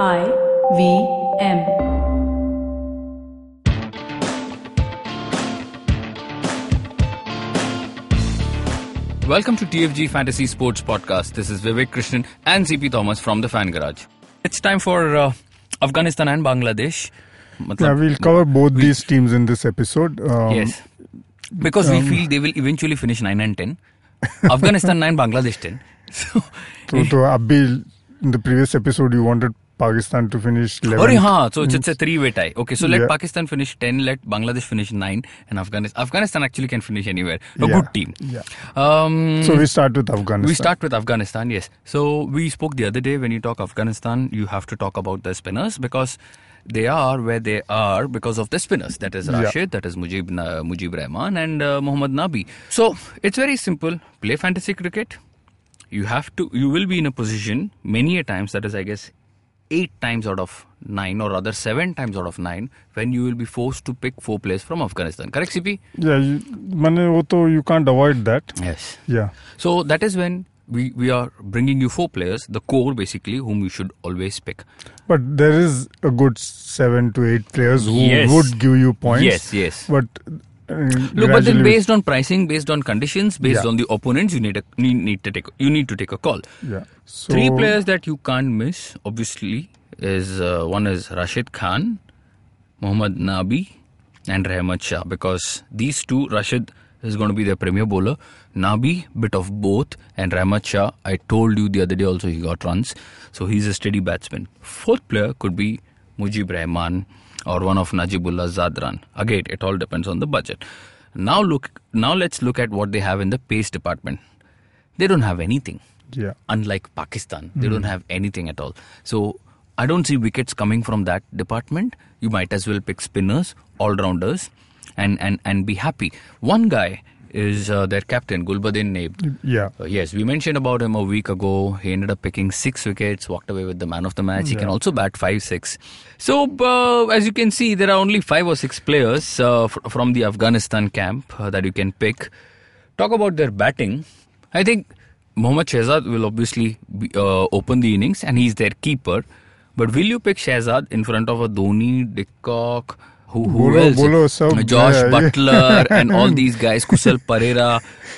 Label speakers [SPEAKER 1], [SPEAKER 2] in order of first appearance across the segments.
[SPEAKER 1] I V M.
[SPEAKER 2] Welcome to TFG Fantasy Sports Podcast. This is Vivek Krishnan and CP Thomas from the Fan Garage. It's time for uh, Afghanistan and Bangladesh.
[SPEAKER 3] Yeah, we'll cover both these teams in this episode. Um,
[SPEAKER 2] yes. Because we feel they will eventually finish 9 and 10. Afghanistan 9, Bangladesh 10. So,
[SPEAKER 3] So, to Abhi, in the previous episode, you wanted Pakistan to finish 11.
[SPEAKER 2] Sorry, हाँ, so it's, it's a three-way tie. Okay, so let
[SPEAKER 3] Yeah.
[SPEAKER 2] Pakistan finish 10, let Bangladesh finish 9, and Afghanistan. Afghanistan actually can finish anywhere. A
[SPEAKER 3] Yeah,
[SPEAKER 2] good team.
[SPEAKER 3] yeah.
[SPEAKER 2] Um,
[SPEAKER 3] So we start with Afghanistan.
[SPEAKER 2] We start with Afghanistan, yes. So we spoke the other day when you talk Afghanistan, you have to talk about the spinners because they are where they are because of the spinners. That is
[SPEAKER 3] Yeah.
[SPEAKER 2] Rashid, that is Mujib, Na- Mujib Rahman, and uh, Mohammad Nabi. So it's very simple. Play fantasy cricket. You have to. You will be in a position many a times. That is, I guess, eight times out of nine, or rather seven times out of nine, when you will be forced to pick four players from Afghanistan. Correct, CP?
[SPEAKER 3] Yeah, you, you can't avoid that.
[SPEAKER 2] Yes.
[SPEAKER 3] Yeah.
[SPEAKER 2] So that is when we, we are bringing you four players, the core basically, whom you should always pick.
[SPEAKER 3] But there is a good seven to eight players who
[SPEAKER 2] Yes.
[SPEAKER 3] would give you points.
[SPEAKER 2] Yes, yes.
[SPEAKER 3] But uh,
[SPEAKER 2] Look, but then based on pricing, based on conditions, based
[SPEAKER 3] Yeah.
[SPEAKER 2] on the opponents, you need, a, need need to take you need to take a call.
[SPEAKER 3] Yeah. So,
[SPEAKER 2] Three players that you can't miss, obviously, is uh, one is Rashid Khan, Mohammad Nabi, and Rahmat Shah. Because these two, Rashid is going to be their premier bowler. Nabi, bit of both, and Rahmat Shah. I told you the other day also he got runs, so he's a steady batsman. Fourth player could be Mujib Rahman or one of Najibullah Zadran. Again, it all depends on the budget. Now look, now let's look at what they have in the pace department. They don't have anything
[SPEAKER 3] Yeah.
[SPEAKER 2] unlike Pakistan. They hmm. don't have anything at all. So I don't see wickets coming from that department. You might as well pick spinners, all rounders, and, and, and be happy. One guy is uh, their captain, Gulbadin Naib.
[SPEAKER 3] Yeah.
[SPEAKER 2] Uh, yes, we mentioned about him a week ago. He ended up picking six wickets, walked away with the man of the match. He can also bat five, six. So, uh, as you can see, there are only five or six players uh, fr- from the Afghanistan camp uh, that you can pick. Talk about their batting. I think Mohammad Shehzad will obviously be, uh, open the innings and he's their keeper. But will you pick Shehzad in front of a Dhoni, de Kock, who, who
[SPEAKER 3] Bolo-
[SPEAKER 2] else?
[SPEAKER 3] bolo sab,
[SPEAKER 2] Josh
[SPEAKER 3] yeah, yeah.
[SPEAKER 2] Buttler and all these guys, Kusal Perera.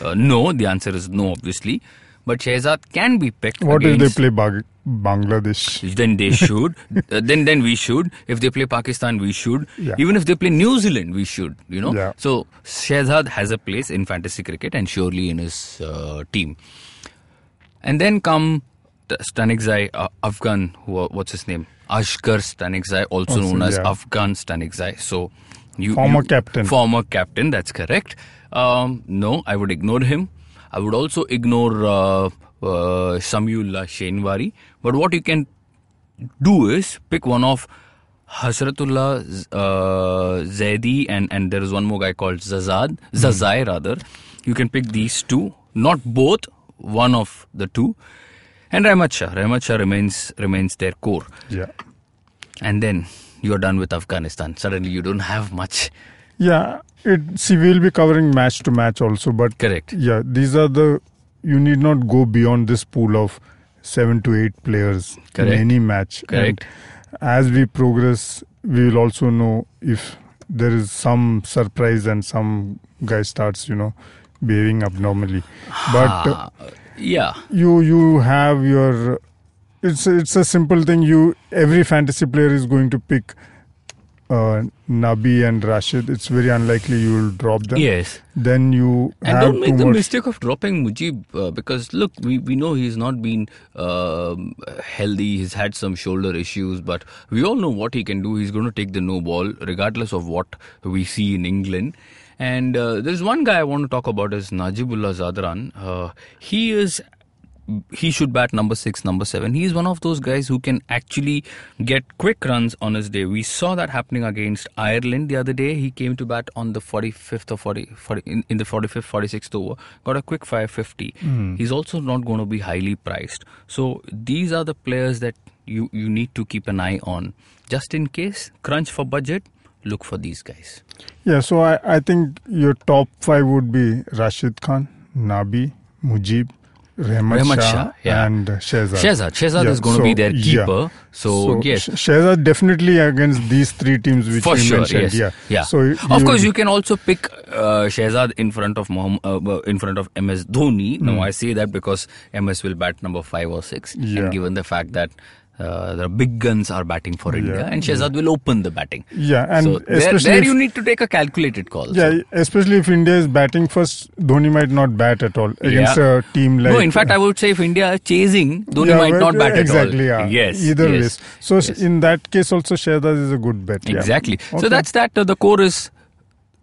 [SPEAKER 2] Uh, no, the answer is no, obviously. But Shehzad can be picked.
[SPEAKER 3] What if they play Bag- Bangladesh?
[SPEAKER 2] Then they should. uh, then then we should. If they play Pakistan, we should.
[SPEAKER 3] Yeah.
[SPEAKER 2] Even if they play New Zealand, we should. You know.
[SPEAKER 3] Yeah.
[SPEAKER 2] So Shehzad has a place in fantasy cricket and surely in his uh, team. And then come Stanikzai, uh, Afghan. Who, uh, what's his name? Asghar Stanikzai, also,
[SPEAKER 3] Also,
[SPEAKER 2] known as
[SPEAKER 3] yeah.
[SPEAKER 2] Afghan Stanikzai. So you
[SPEAKER 3] Former
[SPEAKER 2] you-
[SPEAKER 3] captain.
[SPEAKER 2] Former captain. That's correct. Um, no, I would ignore him. I would also ignore uh, uh, Shinwari. But what you can do is pick one of Hazratullah uh, Zaidi and, and there is one more guy called Zazad, Zazai rather. You can pick these two, not both, one of the two. And Rahmat Shah. Rahmat Shah remains, remains their core.
[SPEAKER 3] Yeah.
[SPEAKER 2] And then you're done with Afghanistan. Suddenly you don't have much.
[SPEAKER 3] Yeah. It, see, we'll be covering match to match also, but
[SPEAKER 2] Correct.
[SPEAKER 3] yeah, these are the. You need not go beyond this pool of seven to eight players
[SPEAKER 2] Correct.
[SPEAKER 3] in any match.
[SPEAKER 2] Correct.
[SPEAKER 3] And as we progress, we will also know if there is some surprise and some guy starts, you know, behaving abnormally. But uh,
[SPEAKER 2] yeah.
[SPEAKER 3] you you have your. It's it's a simple thing. You every fantasy player is going to pick. Uh, Nabi and Rashid. It's very unlikely you will drop them.
[SPEAKER 2] Yes.
[SPEAKER 3] Then you
[SPEAKER 2] And
[SPEAKER 3] have
[SPEAKER 2] don't make the
[SPEAKER 3] much.
[SPEAKER 2] mistake of dropping Mujib uh, because look, we, we know he's not been um healthy. He's had some shoulder issues, but we all know what he can do. He's going to take the no ball, regardless of what we see in England. And uh, there's one guy I want to talk about is Najibullah Zadran. Uh, he is he should bat number six, number seven. He is one of those guys who can actually get quick runs on his day. We saw that happening against Ireland the other day. He came to bat on the 45th or 40, 40 in, in the 45th, 46th over, got a quick 550. Hmm. He's also not going to be highly priced. So these are the players that you, you need to keep an eye on. Just in case, crunch for budget, look for these guys.
[SPEAKER 3] Yeah, so I, I think your top five would be Rashid Khan, Nabi, Mujib, Rehmat
[SPEAKER 2] Rehmat
[SPEAKER 3] Shah,
[SPEAKER 2] Shah, yeah.
[SPEAKER 3] and Shehzad.
[SPEAKER 2] Shehzad. Shehzad
[SPEAKER 3] Yeah,
[SPEAKER 2] is going to be their
[SPEAKER 3] yeah.
[SPEAKER 2] keeper. So, yes.
[SPEAKER 3] Sh- Shehzad definitely against these three teams which
[SPEAKER 2] For sure,
[SPEAKER 3] mentioned.
[SPEAKER 2] yes.
[SPEAKER 3] Yeah.
[SPEAKER 2] yeah.
[SPEAKER 3] So
[SPEAKER 2] of course, you can also pick uh, Shehzad in front of Mohamm- uh, in front of MS Dhoni. Now, I say that because MS will bat number five or six,
[SPEAKER 3] Hmm.
[SPEAKER 2] And given the fact that uh, the big guns are batting for India,
[SPEAKER 3] Yeah,
[SPEAKER 2] and Shehzad will open the batting.
[SPEAKER 3] Yeah, and
[SPEAKER 2] so there, there
[SPEAKER 3] if-
[SPEAKER 2] you need to take a calculated call.
[SPEAKER 3] Yeah,
[SPEAKER 2] So-
[SPEAKER 3] especially if India is batting first, Dhoni might not bat at all against
[SPEAKER 2] Yeah.
[SPEAKER 3] a team like.
[SPEAKER 2] no, in fact, I would say if India is chasing, Dhoni
[SPEAKER 3] Yeah,
[SPEAKER 2] might
[SPEAKER 3] but-
[SPEAKER 2] not bat
[SPEAKER 3] exactly,
[SPEAKER 2] at all.
[SPEAKER 3] Yeah.
[SPEAKER 2] Yes.
[SPEAKER 3] Either
[SPEAKER 2] yes.
[SPEAKER 3] ways. So
[SPEAKER 2] Yes.
[SPEAKER 3] in that case, also Shehzad is a good bet. yeah.
[SPEAKER 2] Exactly. So that's that. Uh, the core is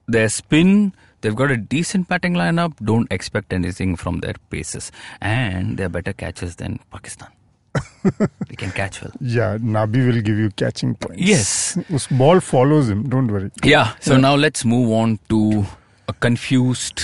[SPEAKER 2] their spin. They've got a decent batting lineup. Don't expect anything from their paces. And they're better catchers than Pakistan. They can catch well.
[SPEAKER 3] Yeah, Nabi will give you catching points.
[SPEAKER 2] Yes.
[SPEAKER 3] Us ball follows him. Don't worry.
[SPEAKER 2] Yeah. So now let's move on to a confused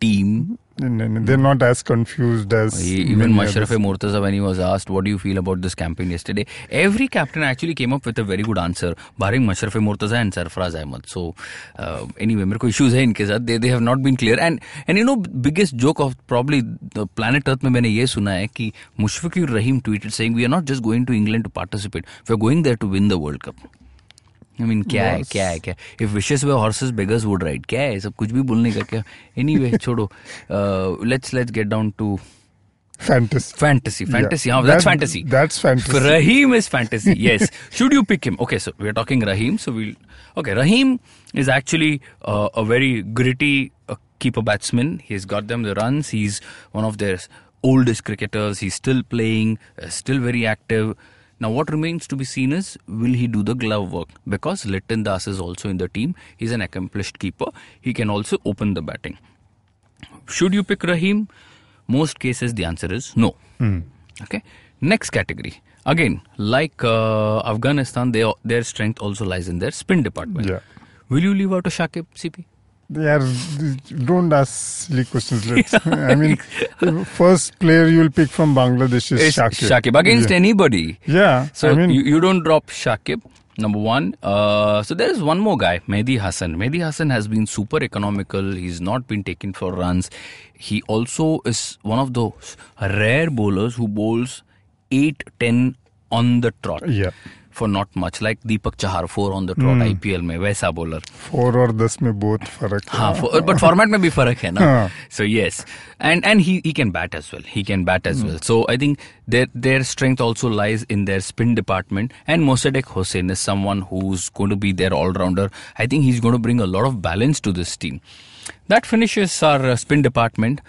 [SPEAKER 2] team.
[SPEAKER 3] They're not as confused as
[SPEAKER 2] even Mashrafe Mortaza when he was asked, "What do you feel about this campaign yesterday?" Every captain actually came up with a very good answer, barring Mashrafe Mortaza and Sarfaraz Ahmed. So uh, anyway, मेरे को issues in इनके They they have not been clear. And and you know, biggest joke of probably the planet Earth में मैंने ये सुना है Mushfiqur Rahim tweeted saying, "We are not just going to England to participate. We are going there to win the World Cup." I mean, क्या है
[SPEAKER 3] Yes.
[SPEAKER 2] क्या है क्या if wishes were horses beggars would ride क्या है सब कुछ भी बोलने का क्या एनी एनीवे छोड़ो let's let's get down to
[SPEAKER 3] Fantasy.
[SPEAKER 2] Fantasy, fantasy.
[SPEAKER 3] Yeah.
[SPEAKER 2] Yeah. that's
[SPEAKER 3] That-
[SPEAKER 2] fantasy.
[SPEAKER 3] That's fantasy.
[SPEAKER 2] Rahim is fantasy. Yes. Should you pick him? Okay, so we're talking Rahim. So we'll. Okay, Rahim is actually uh, a very gritty uh, keeper batsman. He's got them the runs. He's one of their oldest cricketers. He's still playing, uh, still very active. Now, what remains to be seen is will he do the glove work? Because Litton Das is also in the team. He's an accomplished keeper. He can also open the batting. Should you pick Rahim? Most cases, the answer is no. Okay. Next category. Again, like uh, Afghanistan, they, their strength also lies in their spin department.
[SPEAKER 3] Yeah.
[SPEAKER 2] Will you leave out a Shakib CP?
[SPEAKER 3] They are. Don't ask silly questions. Let's, I mean, first player you will pick from Bangladesh is
[SPEAKER 2] It's
[SPEAKER 3] Shakib.
[SPEAKER 2] Shakib against
[SPEAKER 3] yeah.
[SPEAKER 2] anybody.
[SPEAKER 3] Yeah.
[SPEAKER 2] So
[SPEAKER 3] I mean,
[SPEAKER 2] you, you don't drop Shakib. Number one. Uh, so there is one more guy, Mehdi Hassan. Mehdi Hassan has been super economical. He's not been taken for runs. He also is one of those rare bowlers who bowls 8 10 on the trot.
[SPEAKER 3] Yeah
[SPEAKER 2] for not much. Like Deepak Chahar four on the trot IPL. में वैसा bowler
[SPEAKER 3] Four or दस में बहुत फर्क हाँ
[SPEAKER 2] but format में भी फर्क है ना so yes and and he he can bat as well he can bat as well so I their their strength also lies in their spin department. And Mosaddek Hossain is someone who's going to be their all-rounder. I think he's going to bring a lot of balance to this team. That finishes our uh, spin department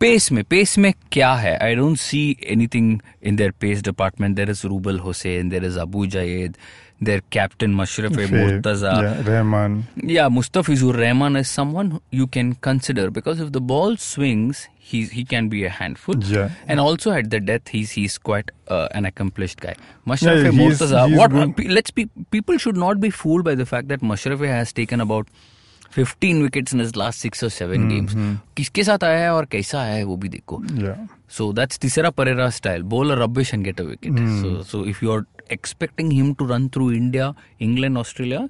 [SPEAKER 2] pace में pace में क्या है I don't see anything in their pace department. There is Rubel Hossain there is Abu Jaid their captain
[SPEAKER 3] Mashrafe
[SPEAKER 2] Mortaza.
[SPEAKER 3] yeah, Rahman.
[SPEAKER 2] Yeah Mustafizur Rahman is someone you can consider because if the ball swings he he can be a handful.
[SPEAKER 3] Yeah.
[SPEAKER 2] And also at the death he's he's quite uh, an accomplished guy. Mashraf
[SPEAKER 3] yeah,
[SPEAKER 2] what uh, let's be people should not be fooled by the fact that Mashraf has taken about 15 wickets in last six और
[SPEAKER 3] seven
[SPEAKER 2] games किसके साथ आया है और कैसा आया है वो भी देखो। सो दैट्स तीसरा Perera style bowl rubbish and get a wicket so if you are expecting him to run through India England Australia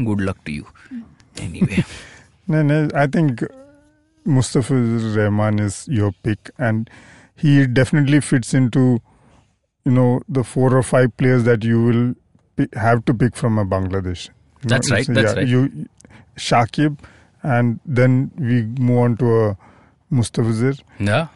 [SPEAKER 2] good luck to you anyway
[SPEAKER 3] नहीं नहीं I think Mustafa Rahman is your pick, and he definitely fits into you know the four और five players that you will have to pick from a Bangladesh
[SPEAKER 2] That's right. That's
[SPEAKER 3] yeah,
[SPEAKER 2] right.
[SPEAKER 3] You, Shakib, and then we move on to a Mustafizur.
[SPEAKER 2] Yeah.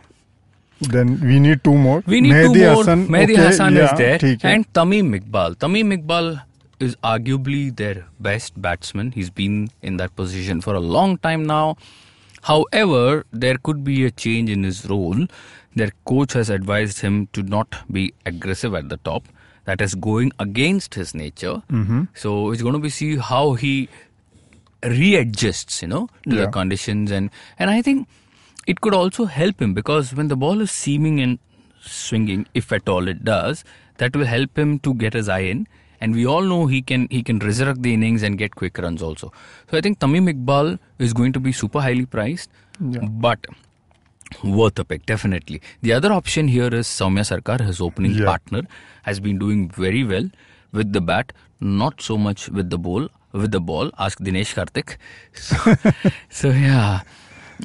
[SPEAKER 3] Then we need two more.
[SPEAKER 2] We need
[SPEAKER 3] Mehdi
[SPEAKER 2] two more.
[SPEAKER 3] Hassan,
[SPEAKER 2] Mehdi
[SPEAKER 3] okay,
[SPEAKER 2] Hassan
[SPEAKER 3] yeah,
[SPEAKER 2] is there, and Tamim Iqbal. Tamim Iqbal is arguably their best batsman. He's been in that position for a long time now. However, there could be a change in his role. Their coach has advised him to not be aggressive at the top that is going against his nature.
[SPEAKER 3] Mm-hmm.
[SPEAKER 2] So it's going to be see how he readjusts, you know, to the conditions and and I think it could also help him because when the ball is seaming and swinging, if at all it does, that will help him to get his eye in. And we all know he can he can resurrect the innings and get quick runs also. So I think Tamim Iqbal is going to be super highly priced,
[SPEAKER 3] Yeah.
[SPEAKER 2] but worth a pick definitely. The other option here is Soumya Sarkar, his opening
[SPEAKER 3] Yeah.
[SPEAKER 2] partner, has been doing very well with the bat, not so much with the ball. With the ball, ask Dinesh Karthik. So, so yeah.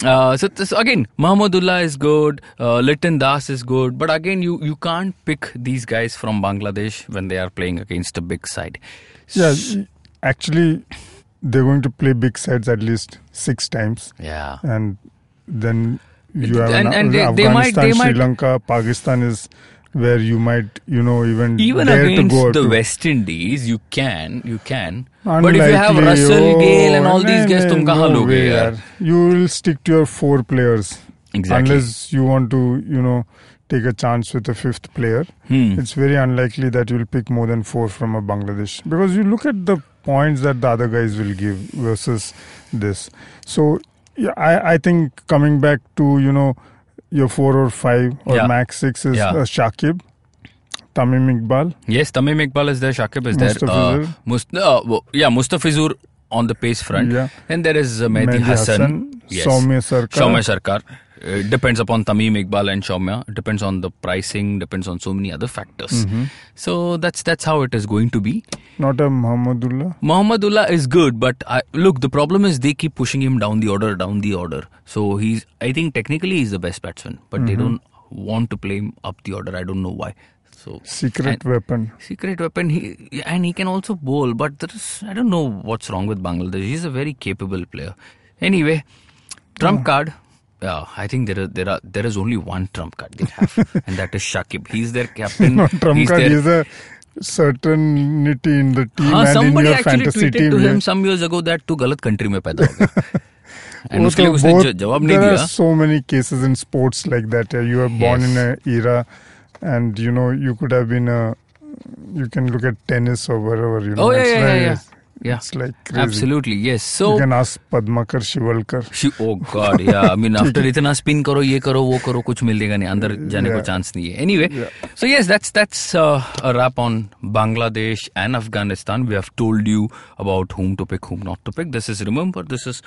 [SPEAKER 2] Uh, so, so again, Mahmudullah is good, uh, Das is good, but again, you, you can't pick these guys from Bangladesh when they are playing against a big side.
[SPEAKER 3] Yeah, actually, they're going to play big sides at least six times,
[SPEAKER 2] Yeah.
[SPEAKER 3] and then you have
[SPEAKER 2] and,
[SPEAKER 3] an,
[SPEAKER 2] and they,
[SPEAKER 3] Afghanistan,
[SPEAKER 2] they might, Sri
[SPEAKER 3] Lanka, Pakistan is where you might you know even
[SPEAKER 2] even against the
[SPEAKER 3] to.
[SPEAKER 2] West Indies you can you can. Unlikely, but if you have Russell
[SPEAKER 3] oh,
[SPEAKER 2] Gayle and all these guys
[SPEAKER 3] no, yaar. you will stick to your four players.
[SPEAKER 2] Exactly.
[SPEAKER 3] Unless you want to you know take a chance with a fifth player.
[SPEAKER 2] Hmm.
[SPEAKER 3] it's very unlikely that you'll pick more than four from a Bangladesh. Because you look at the points that the other guys will give versus this. So yeah, I, I think coming back to you know your four or five or
[SPEAKER 2] Yeah.
[SPEAKER 3] max six is
[SPEAKER 2] Yeah.
[SPEAKER 3] uh, Shakib, Tamim Iqbal.
[SPEAKER 2] Yes, Tamim Iqbal is there, Shakib is there.
[SPEAKER 3] Mustafizur.
[SPEAKER 2] Uh, Must- uh, yeah, Mustafizur on the pace front.
[SPEAKER 3] Yeah.
[SPEAKER 2] And there is uh, Mehdi,
[SPEAKER 3] Mehdi
[SPEAKER 2] Hassan.
[SPEAKER 3] Hassan,
[SPEAKER 2] Yes.
[SPEAKER 3] Soumya Sarkar.
[SPEAKER 2] Soumya Sarkar. Uh, It depends upon Tamim Iqbal and Soumya. It depends on the pricing, depends on so many other factors.
[SPEAKER 3] Mm-hmm.
[SPEAKER 2] So that's that's how it is going to be.
[SPEAKER 3] Not a Muhammadullah.
[SPEAKER 2] Mohammadullah is good, but I, look, the problem is they keep pushing him down the order, down the order. So he's, I think technically he's the best batsman, but
[SPEAKER 3] Mm-hmm.
[SPEAKER 2] they don't want to play him up the order. I don't know why. So
[SPEAKER 3] Secret weapon.
[SPEAKER 2] secret weapon, he and he can also bowl, but there is, I don't know what's wrong with Bangladesh. He's a very capable player. Anyway, trump card. Yeah, I think there are, there are there is only one trump card they have, and that is Shakib. He's their captain.
[SPEAKER 3] Not Trump
[SPEAKER 2] he's
[SPEAKER 3] card.
[SPEAKER 2] their-
[SPEAKER 3] He's a certainty in the team
[SPEAKER 2] हाँ,
[SPEAKER 3] and in
[SPEAKER 2] somebody
[SPEAKER 3] your
[SPEAKER 2] actually
[SPEAKER 3] fantasy
[SPEAKER 2] tweeted
[SPEAKER 3] team.
[SPEAKER 2] to
[SPEAKER 3] yeah.
[SPEAKER 2] him some years ago that तू गलत country में पैदा हो गया and
[SPEAKER 3] वो
[SPEAKER 2] उसके लिए
[SPEAKER 3] तो
[SPEAKER 2] उसने
[SPEAKER 3] बहुत-
[SPEAKER 2] ज- जवाब नहीं
[SPEAKER 3] there
[SPEAKER 2] दिया
[SPEAKER 3] are so many cases in sports like that. uh, You were born
[SPEAKER 2] Yes.
[SPEAKER 3] in an era, and you know you could have been a. You can look at tennis or wherever you know.
[SPEAKER 2] oh yeah
[SPEAKER 3] it's
[SPEAKER 2] yeah yeah,
[SPEAKER 3] like,
[SPEAKER 2] yeah yeah
[SPEAKER 3] It's like crazy.
[SPEAKER 2] absolutely yes so
[SPEAKER 3] You can ask Padmakar Shivalkar.
[SPEAKER 2] she, oh god yeah I mean after इतना spin करो ये करो वो करो कुछ मिलेगा नहीं अंदर जाने को
[SPEAKER 3] Yeah.
[SPEAKER 2] चांस नहीं है anyway
[SPEAKER 3] Yeah.
[SPEAKER 2] so yes that's that's uh, a wrap on Bangladesh and Afghanistan we have told you about whom to pick whom not to pick this is remember this is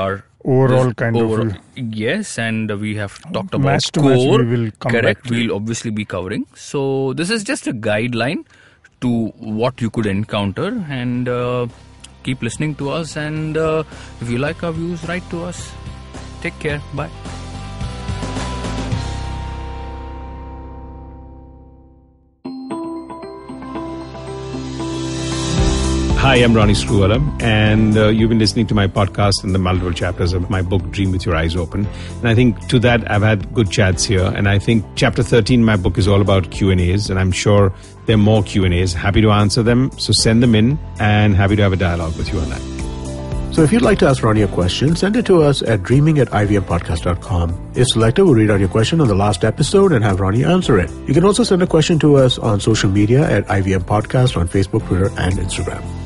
[SPEAKER 2] our
[SPEAKER 3] Overall
[SPEAKER 2] this
[SPEAKER 3] kind of
[SPEAKER 2] overall-
[SPEAKER 3] view.
[SPEAKER 2] yes and we have talked about
[SPEAKER 3] Match to match
[SPEAKER 2] score
[SPEAKER 3] we will come back
[SPEAKER 2] correct
[SPEAKER 3] to.
[SPEAKER 2] we'll obviously be covering so this is just a guideline to what you could encounter and uh, keep listening to us and uh, if you like our views write to us. Take care. Bye
[SPEAKER 4] Hi, I'm Ronnie Screwvala, and uh, you've been listening to my podcast and the multiple chapters of my book, Dream with Your Eyes Open. And I think to that, I've had good chats here. And I think chapter 13, my book is all about Q&As, and I'm sure there are more Q&As. Happy to answer them, so send them in, and happy to have a dialogue with you on that.
[SPEAKER 5] So if you'd like to ask Ronnie a question, send it to us at dreaming at ivmpodcast.com. If selected, we'll read out your question on the last episode and have Ronnie answer it. You can also send a question to us on social media at IVM Podcast on Facebook, Twitter, and Instagram.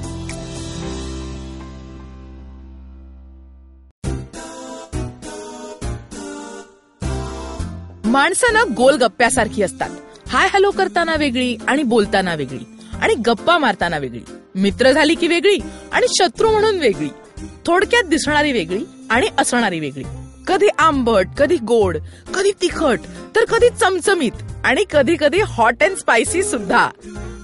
[SPEAKER 6] माणसं ना गोलगप्प्यासारखी असतात. Hi hello करताना वेगळी आणि बोलताना वेगळी आणि गप्पा मारताना वेगळी. मित्र झाली की वेगळी आणि शत्रू म्हणून वेगळी. थोडक्यात दिसणारी वेगळी आणि असणारी वेगळी. कधी आंबट कधी गोड कधी तिखट तर कधी चमचमीत आणि कधी कधी हॉट अँड स्पायसी सुद्धा.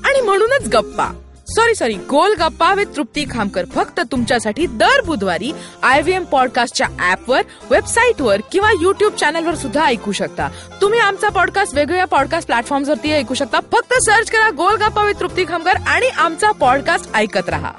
[SPEAKER 6] आणि म्हणूनच गप्पा. सॉरी सॉरी गोल गप्पा विथ तृप्ती खामकर. फक्त तुमच्यासाठी दर बुधवारी आय व्ही एम पॉडकास्टच्या ऍपवर वेबसाईटवर किंवा युट्यूब चॅनलवर सुद्धा ऐकू शकता. तुम्ही आमचा पॉडकास्ट वेगवेगळ्या पॉडकास्ट प्लॅटफॉर्मवरती ऐकू शकता. फक्त सर्च करा गोल गप्पा विथ तृप्ती खामकर आणि आमचा पॉडकास्ट ऐकत राहा.